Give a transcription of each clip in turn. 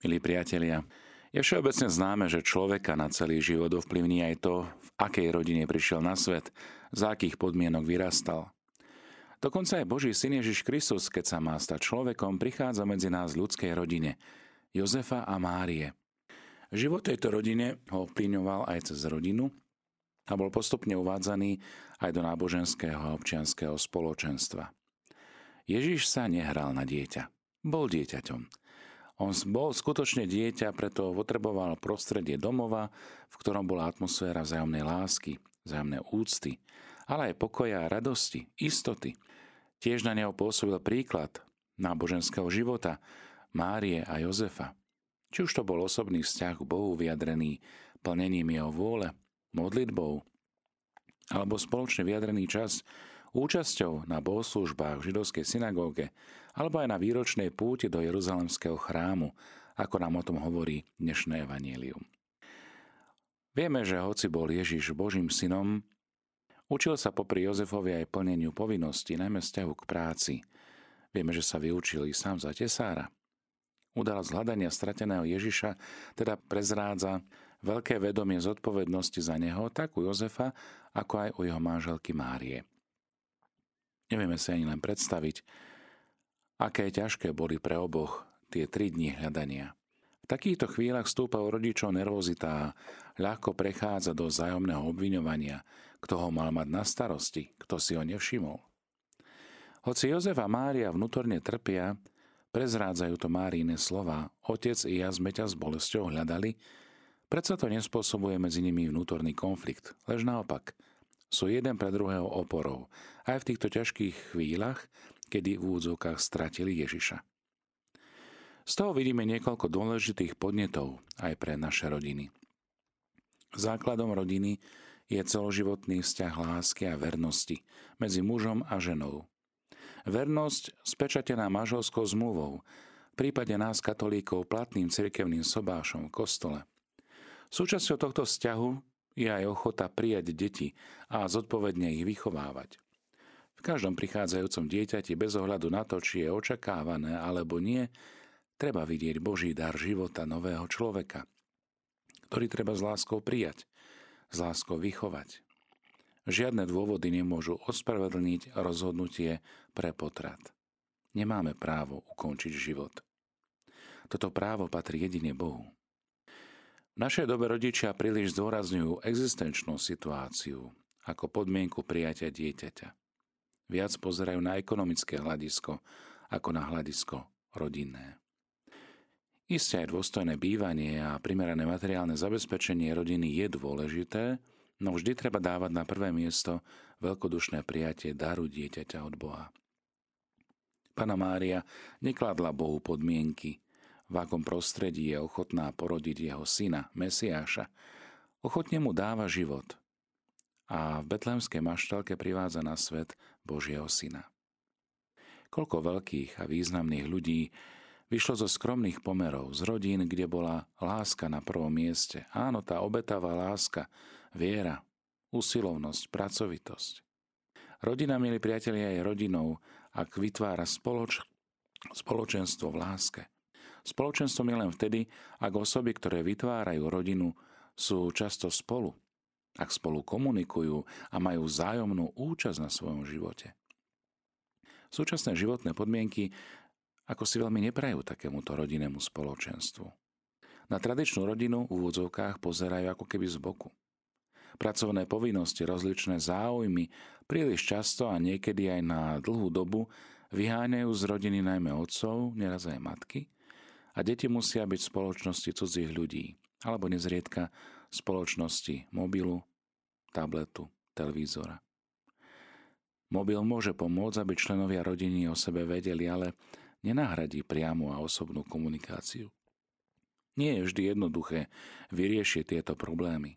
Milí priatelia, je všeobecne známe, že človeka na celý život ovplyvní aj to, v akej rodine prišiel na svet, za akých podmienok vyrastal. Dokonca aj Boží syn Ježiš Kristus, keď sa má stať človekom, prichádza medzi nás v ľudskej rodine, Jozefa a Márie. Život tejto rodine ho ovplyvňoval aj cez rodinu a bol postupne uvádzaný aj do náboženského a občianského spoločenstva. Ježiš sa nehral na dieťa. Bol dieťaťom on bol skutočne dieťa, preto potreboval prostredie domova, v ktorom bola atmosféra vzájomnej lásky, vzájomnej úcty, ale aj pokoja radosti, istoty. Tiež na neho pôsobil príklad náboženského života Márie a Jozefa. Či už to bol osobný vzťah k Bohu vyjadrený plnením jeho vôle, modlitbou, alebo spoločne vyjadrený čas účasťou na bohoslužbách v židovskej synagóge, alebo aj na výročnej púti do Jeruzalemského chrámu, ako nám o tom hovorí dnešné evanílium. Vieme, že hoci bol Ježiš Božím synom, učil sa popri Jozefovi aj plneniu povinností, najmä vzťahu k práci. Vieme, že sa vyučil i sám za tesára. Udalosť hľadania strateného Ježiša teda prezrádza veľké vedomie zodpovednosti za neho, tak u Jozefa, ako aj u jeho manželky Márie. Nevieme si ani len predstaviť, Aké ťažké boli pre oboch tie tri dni hľadania. V takýchto chvíľach stúpa u rodičov nervozita a ľahko prechádza do zájomného obviňovania, kto ho mal mať na starosti, kto si ho nevšimol. Hoci Jozef a Mária vnútorne trpia, prezrádzajú to Márine slova, otec i ja sme ťa s bolesťou hľadali, predsa to nespôsobuje medzi nimi vnútorný konflikt, lež naopak, sú jeden pre druhého oporou, aj v týchto ťažkých chvíľach, kedy v úvodzovkách stratili Ježiša. Z toho vidíme niekoľko dôležitých podnetov aj pre naše rodiny. Základom rodiny je celoživotný vzťah lásky a vernosti medzi mužom a ženou. Vernosť spečatená manželskou zmluvou, v prípade nás katolíkov platným cirkevným sobášom v kostole. Súčasťou tohto vzťahu je aj ochota prijať deti a zodpovedne ich vychovávať. V každom prichádzajúcom dieťati bez ohľadu na to, či je očakávané alebo nie, treba vidieť Boží dar života nového človeka, ktorý treba s láskou prijať, s láskou vychovať. Žiadne dôvody nemôžu ospravedlniť rozhodnutie pre potrat. Nemáme právo ukončiť život. Toto právo patrí jedine Bohu. V našej dobe rodičia príliš zdôrazňujú existenčnú situáciu ako podmienku prijatia dieťaťa viac pozerajú na ekonomické hľadisko ako na hľadisko rodinné. Isté aj dôstojné bývanie a primerané materiálne zabezpečenie rodiny je dôležité, no vždy treba dávať na prvé miesto veľkodušné prijatie daru dieťaťa od Boha. Pana Mária nekladla Bohu podmienky, v akom prostredí je ochotná porodiť jeho syna, Mesiáša. Ochotne mu dáva život – a v betlehemskej maštalke privádza na svet Božieho Syna. Koľko veľkých a významných ľudí vyšlo zo skromných pomerov, z rodín, kde bola láska na prvom mieste. Áno, tá obetavá láska, viera, usilovnosť, pracovitosť. Rodina, milí priatelia, je rodinou, ak vytvára spoloč, spoločenstvo v láske. Spoločenstvo je len vtedy, ak osoby, ktoré vytvárajú rodinu, sú často spolu, ak spolu komunikujú a majú vzájomnú účasť na svojom živote. Súčasné životné podmienky ako si veľmi neprajú takémuto rodinnému spoločenstvu. Na tradičnú rodinu v úvodzovkách pozerajú ako keby z boku. Pracovné povinnosti, rozličné záujmy príliš často a niekedy aj na dlhú dobu vyháňajú z rodiny najmä otcov, neraz aj matky, a deti musia byť v spoločnosti cudzích ľudí, alebo nezriedka spoločnosti mobilu, tabletu, televízora. Mobil môže pomôcť, aby členovia rodiny o sebe vedeli, ale nenahradí priamu a osobnú komunikáciu. Nie je vždy jednoduché vyriešiť tieto problémy.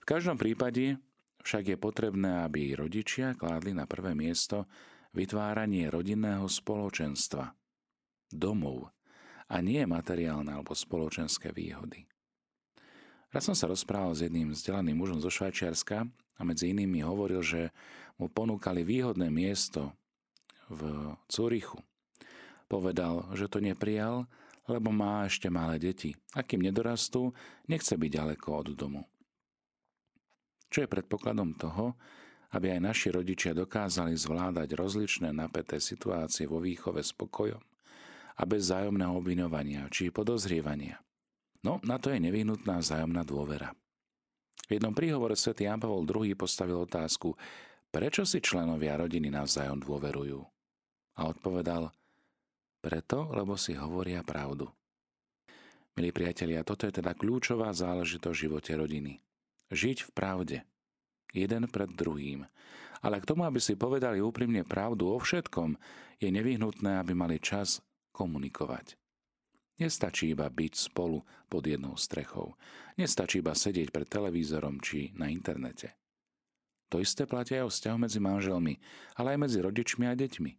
V každom prípade však je potrebné, aby rodičia kládli na prvé miesto vytváranie rodinného spoločenstva, domov a nie materiálne alebo spoločenské výhody. Raz som sa rozprával s jedným vzdelaným mužom zo Švajčiarska a medzi inými hovoril, že mu ponúkali výhodné miesto v Cúrichu. Povedal, že to neprijal, lebo má ešte malé deti a kým nedorastú, nechce byť ďaleko od domu. Čo je predpokladom toho, aby aj naši rodičia dokázali zvládať rozličné napäté situácie vo výchove spokojom a bez zájomného obvinovania či podozrievania. No, na to je nevyhnutná zájomná dôvera. V jednom príhovore svätý Jan Pavol II postavil otázku, prečo si členovia rodiny navzájom dôverujú? A odpovedal, preto, lebo si hovoria pravdu. Milí priatelia, toto je teda kľúčová záležitosť v živote rodiny. Žiť v pravde. Jeden pred druhým. Ale k tomu, aby si povedali úprimne pravdu o všetkom, je nevyhnutné, aby mali čas komunikovať. Nestačí iba byť spolu pod jednou strechou. Nestačí iba sedieť pred televízorom či na internete. To isté platia aj o vzťahu medzi manželmi, ale aj medzi rodičmi a deťmi.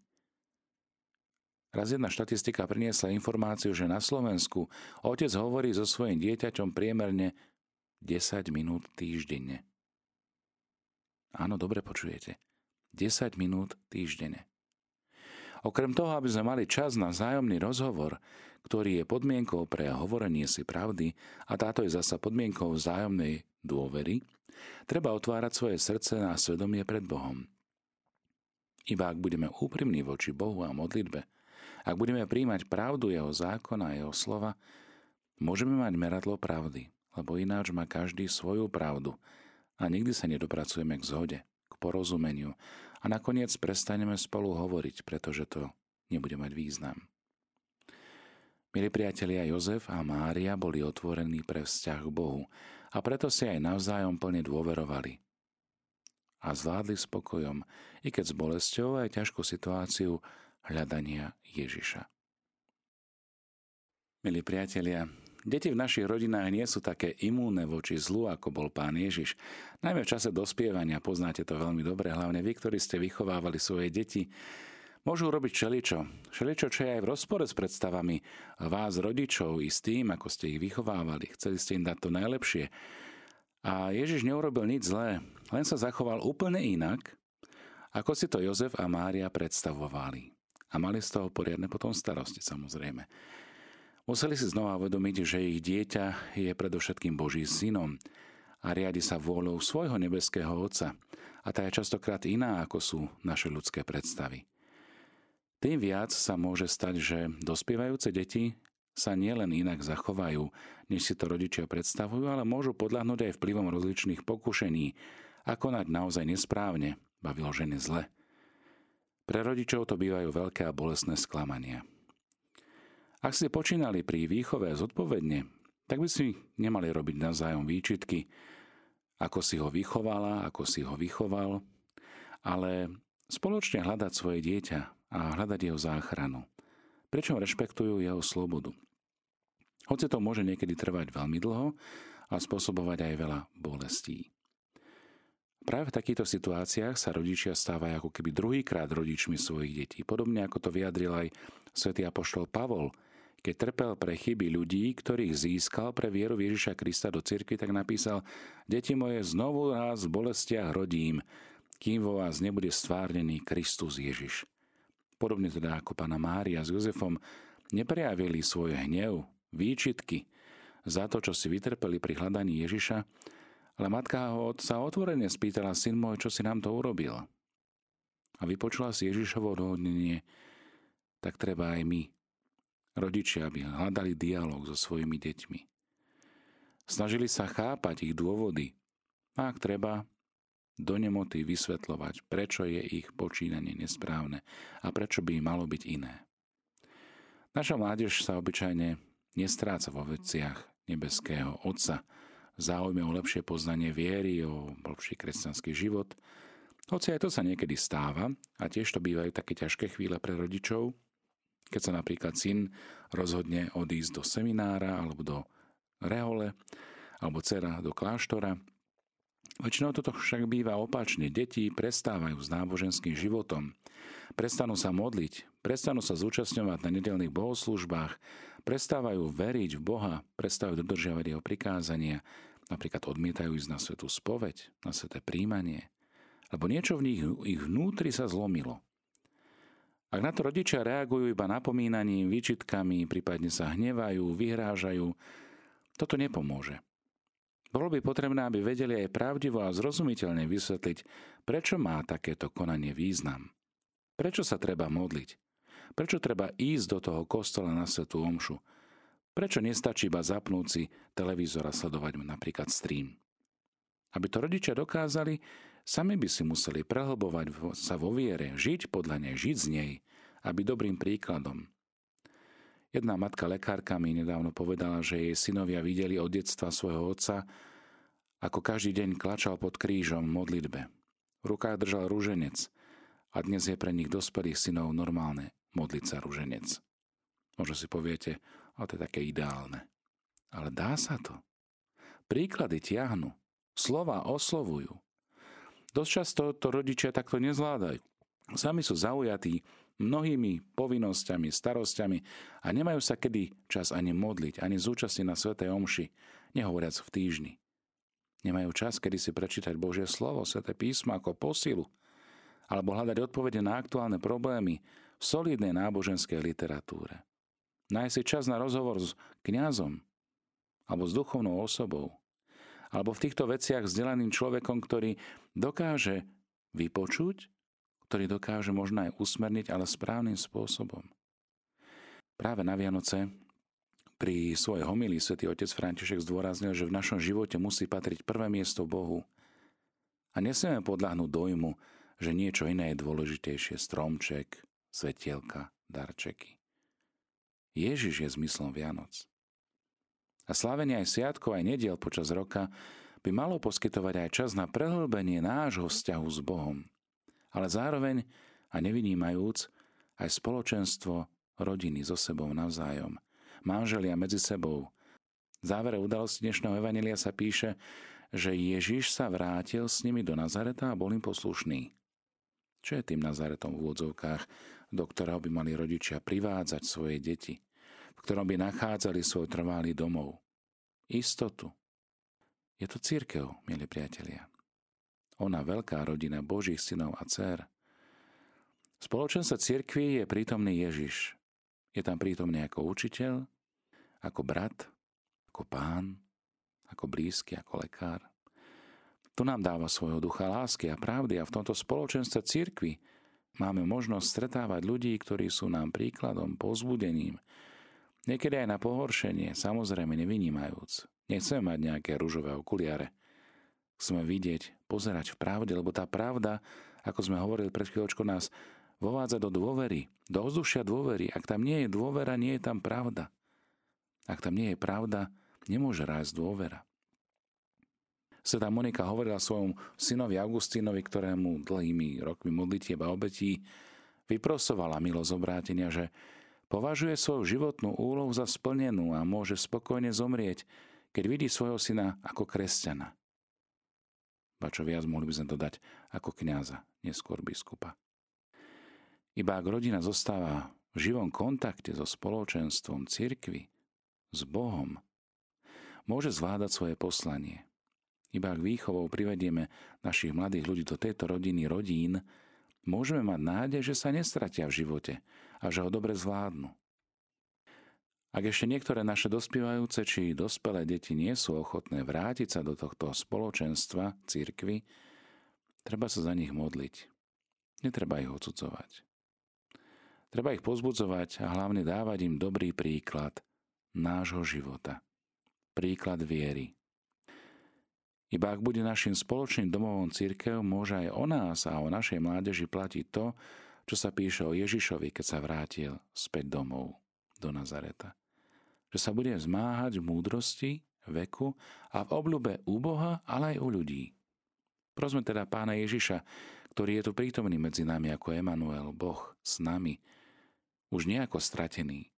Raz jedna štatistika priniesla informáciu, že na Slovensku otec hovorí so svojím dieťaťom priemerne 10 minút týždenne. Áno, dobre počujete. 10 minút týždenne. Okrem toho, aby sme mali čas na zájomný rozhovor, ktorý je podmienkou pre hovorenie si pravdy a táto je zasa podmienkou vzájomnej dôvery, treba otvárať svoje srdce na svedomie pred Bohom. Iba ak budeme úprimní voči Bohu a modlitbe, ak budeme príjmať pravdu Jeho zákona a Jeho slova, môžeme mať meradlo pravdy, lebo ináč má každý svoju pravdu a nikdy sa nedopracujeme k zhode, k porozumeniu a nakoniec prestaneme spolu hovoriť, pretože to nebude mať význam. Milí priatelia, Jozef a Mária boli otvorení pre vzťah k Bohu a preto si aj navzájom plne dôverovali. A zvládli spokojom, i keď s bolesťou aj ťažkú situáciu hľadania Ježiša. Milí priatelia, deti v našich rodinách nie sú také imúne voči zlu, ako bol pán Ježiš. Najmä v čase dospievania, poznáte to veľmi dobre, hlavne vy, ktorí ste vychovávali svoje deti, Môžu robiť všeličo. Všeličo, čo je aj v rozpore s predstavami vás, rodičov, i s tým, ako ste ich vychovávali. Chceli ste im dať to najlepšie. A Ježiš neurobil nič zlé, len sa zachoval úplne inak, ako si to Jozef a Mária predstavovali. A mali z toho poriadne potom starosti, samozrejme. Museli si znova uvedomiť, že ich dieťa je predovšetkým Boží synom a riadi sa vôľou svojho nebeského Otca. A tá je častokrát iná, ako sú naše ľudské predstavy. Tým viac sa môže stať, že dospievajúce deti sa nielen inak zachovajú, než si to rodičia predstavujú, ale môžu podľahnúť aj vplyvom rozličných pokušení a konať naozaj nesprávne, ba vyložené zle. Pre rodičov to bývajú veľké a bolestné sklamania. Ak ste počínali pri výchove zodpovedne, tak by si nemali robiť navzájom výčitky, ako si ho vychovala, ako si ho vychoval, ale spoločne hľadať svoje dieťa a hľadať jeho záchranu, pričom rešpektujú jeho slobodu. Hoci to môže niekedy trvať veľmi dlho a spôsobovať aj veľa bolestí. Práve v takýchto situáciách sa rodičia stávajú ako keby druhýkrát rodičmi svojich detí. Podobne ako to vyjadril aj svätý apoštol Pavol, keď trpel pre chyby ľudí, ktorých získal pre vieru Ježiša Krista do cirkvi, tak napísal Deti moje, znovu raz v bolestiach rodím, kým vo vás nebude stvárnený Kristus Ježiš podobne teda ako pána Mária s Jozefom, neprejavili svoj hnev, výčitky za to, čo si vytrpeli pri hľadaní Ježiša, ale matka ho sa otvorene spýtala, syn môj, čo si nám to urobil? A vypočula si Ježišovo odhodnenie, tak treba aj my, rodičia, aby hľadali dialog so svojimi deťmi. Snažili sa chápať ich dôvody a ak treba, do nemoty vysvetľovať, prečo je ich počínanie nesprávne a prečo by malo byť iné. Naša mládež sa obyčajne nestráca vo veciach nebeského Otca, záujme o lepšie poznanie viery, o lepší kresťanský život, hoci aj to sa niekedy stáva a tiež to bývajú také ťažké chvíle pre rodičov, keď sa napríklad syn rozhodne odísť do seminára alebo do rehole, alebo dcera do kláštora Väčšinou toto však býva opačne. Deti prestávajú s náboženským životom. Prestanú sa modliť, prestanú sa zúčastňovať na nedelných bohoslužbách, prestávajú veriť v Boha, prestávajú dodržiavať jeho prikázania, napríklad odmietajú ísť na svetú spoveď, na sveté príjmanie, lebo niečo v nich ich vnútri sa zlomilo. Ak na to rodičia reagujú iba napomínaním, výčitkami, prípadne sa hnevajú, vyhrážajú, toto nepomôže. Bolo by potrebné, aby vedeli aj pravdivo a zrozumiteľne vysvetliť, prečo má takéto konanie význam. Prečo sa treba modliť? Prečo treba ísť do toho kostola na svetú omšu? Prečo nestačí iba zapnúť si televízor a sledovať napríklad stream? Aby to rodičia dokázali, sami by si museli prehlbovať sa vo viere, žiť podľa nej, žiť z nej a byť dobrým príkladom. Jedna matka lekárka mi nedávno povedala, že jej synovia videli od detstva svojho otca, ako každý deň klačal pod krížom v modlitbe. V rukách držal rúženec a dnes je pre nich dospelých synov normálne modliť sa rúženec. Možno si poviete, ale to je také ideálne. Ale dá sa to. Príklady tiahnu. Slova oslovujú. Dosť často to rodičia takto nezvládajú. Sami sú zaujatí mnohými povinnosťami, starosťami a nemajú sa kedy čas ani modliť, ani zúčastniť na Svetej Omši, nehovoriac v týždni. Nemajú čas, kedy si prečítať Božie slovo, Sveté písmo ako posilu, alebo hľadať odpovede na aktuálne problémy v solidnej náboženskej literatúre. Nájsť si čas na rozhovor s kňazom alebo s duchovnou osobou, alebo v týchto veciach vzdelaným človekom, ktorý dokáže vypočuť, ktorý dokáže možno aj usmerniť, ale správnym spôsobom. Práve na Vianoce pri svojej homilii svätý otec František zdôraznil, že v našom živote musí patriť prvé miesto Bohu. A nesmieme podľahnúť dojmu, že niečo iné je dôležitejšie, stromček, svetielka, darčeky. Ježiš je zmyslom Vianoc. A slávenie aj sviatkov, aj nediel počas roka by malo poskytovať aj čas na prehlbenie nášho vzťahu s Bohom, ale zároveň a nevynímajúc aj spoločenstvo rodiny so sebou navzájom, manželia medzi sebou. V závere udalosti dnešného Evanelia sa píše, že Ježiš sa vrátil s nimi do Nazareta a bol im poslušný. Čo je tým Nazaretom v úvodzovkách, do ktorého by mali rodičia privádzať svoje deti? V ktorom by nachádzali svoj trvalý domov. Istotu. Je to církev, milí priatelia. Ona veľká rodina Božích synov a dcer. V spoločenstve církvy je prítomný Ježiš. Je tam prítomný ako učiteľ, ako brat, ako pán, ako blízky, ako lekár. Tu nám dáva svojho ducha lásky a pravdy a v tomto spoločenstve církvy máme možnosť stretávať ľudí, ktorí sú nám príkladom, pozbudením, Niekedy aj na pohoršenie, samozrejme nevynímajúc. Nechceme mať nejaké rúžové okuliare. Chceme vidieť, pozerať v pravde, lebo tá pravda, ako sme hovorili pred chvíľočkou, nás vovádza do dôvery, do vzdušia dôvery. Ak tam nie je dôvera, nie je tam pravda. Ak tam nie je pravda, nemôže rásť dôvera. Sveta Monika hovorila svojom synovi Augustínovi, ktorému dlhými rokmi modlitieb a obetí vyprosovala milosť obrátenia, že Považuje svoju životnú úlohu za splnenú a môže spokojne zomrieť, keď vidí svojho syna ako kresťana. Ba čo viac mohli by sme dodať ako kňaza, neskôr biskupa. Iba ak rodina zostáva v živom kontakte so spoločenstvom cirkvy, s Bohom, môže zvládať svoje poslanie. Iba ak výchovou privedieme našich mladých ľudí do tejto rodiny rodín, môžeme mať nádej, že sa nestratia v živote a že ho dobre zvládnu. Ak ešte niektoré naše dospievajúce či dospelé deti nie sú ochotné vrátiť sa do tohto spoločenstva, církvy, treba sa za nich modliť. Netreba ich odsudzovať. Treba ich pozbudzovať a hlavne dávať im dobrý príklad nášho života. Príklad viery. Iba ak bude našim spoločným domovom církev, môže aj o nás a o našej mládeži platiť to, čo sa píše o Ježišovi, keď sa vrátil späť domov do Nazareta. Že sa bude zmáhať v múdrosti, veku a v obľube u Boha, ale aj u ľudí. Prosme teda pána Ježiša, ktorý je tu prítomný medzi nami ako Emanuel, Boh s nami, už nie ako stratený,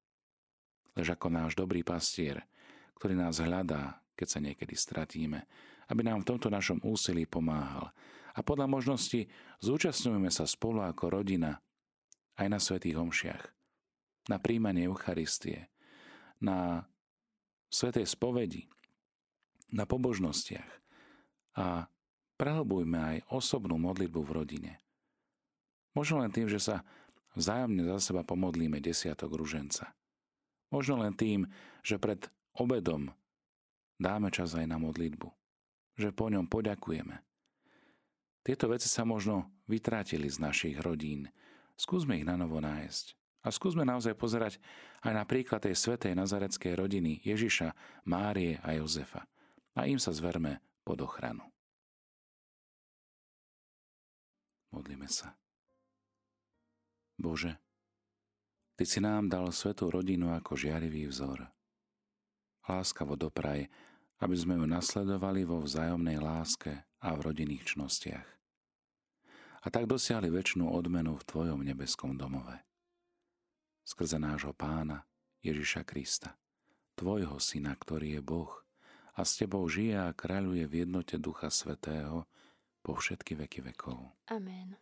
lež ako náš dobrý pastier, ktorý nás hľadá, keď sa niekedy stratíme, aby nám v tomto našom úsilí pomáhal, a podľa možnosti zúčastňujeme sa spolu ako rodina aj na svätých homšiach, na príjmanie Eucharistie, na svetej spovedi, na pobožnostiach a prehlbujme aj osobnú modlitbu v rodine. Možno len tým, že sa vzájomne za seba pomodlíme desiatok ruženca. Možno len tým, že pred obedom dáme čas aj na modlitbu, že po ňom poďakujeme. Tieto veci sa možno vytrátili z našich rodín. Skúsme ich na novo nájsť. A skúsme naozaj pozerať aj na príklad tej svetej nazareckej rodiny Ježiša, Márie a Jozefa. A im sa zverme pod ochranu. Modlíme sa. Bože, Ty si nám dal svetú rodinu ako žiarivý vzor. Láskavo dopraj, aby sme ju nasledovali vo vzájomnej láske a v rodinných čnostiach. A tak dosiahli väčšinu odmenu v Tvojom nebeskom domove. Skrze nášho pána Ježiša Krista, Tvojho syna, ktorý je Boh a s Tebou žije a kráľuje v jednote Ducha Svetého po všetky veky vekov. Amen.